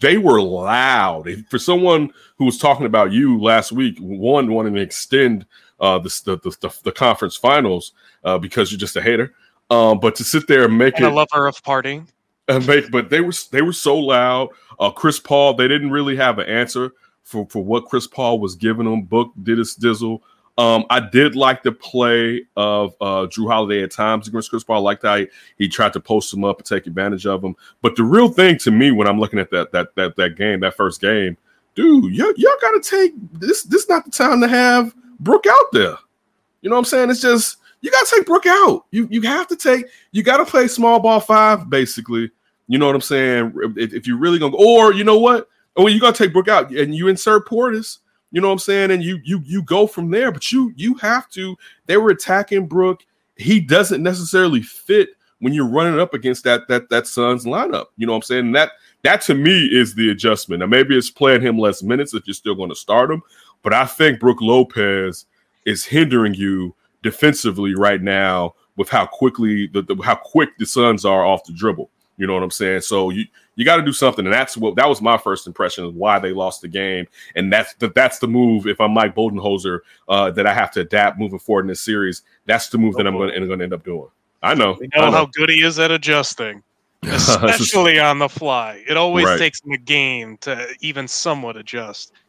they were loud. For someone who was talking about you last week, one wanting to extend uh, the, the, the, the conference finals uh, because you're just a hater. Um, but to sit there and make and it a lover of partying. And make, but they were they were so loud. Uh, Chris Paul, they didn't really have an answer for, for what Chris Paul was giving them. Book did his dizzle. Um, I did like the play of uh, Jrue Holiday at times against Chris Paul. I liked how he, he, tried to post him up and take advantage of him. But the real thing to me when I'm looking at that that that that game, that first game, dude, y'all got to take this. This not the time to have Brook out there. You know what I'm saying? It's just you got to take Brook out. You you have to take. You got to play small ball five basically. You know what I'm saying? If, if you really gonna, or you know what? Oh, you got to take Brook out and you insert Portis you know what I'm saying? And you you you go from there, but you you have to. They were attacking Brook. He doesn't necessarily fit when you're running up against that that that Suns lineup. You know what I'm saying? And that that to me is the adjustment. Now maybe it's playing him less minutes if you're still going to start him, but I think Brook Lopez is hindering you defensively right now with how quickly the, the how quick the Suns are off the dribble. You know what I'm saying? So you you got to do something, and that's what that was my first impression of why they lost the game, and that's the, that's the move. If I'm Mike Budenholzer, uh, that I have to adapt moving forward in this series. That's the move that I'm going to end up doing. I know. We know, I know. how good he is at adjusting, especially on the fly. It always Right. takes him a game to even somewhat adjust.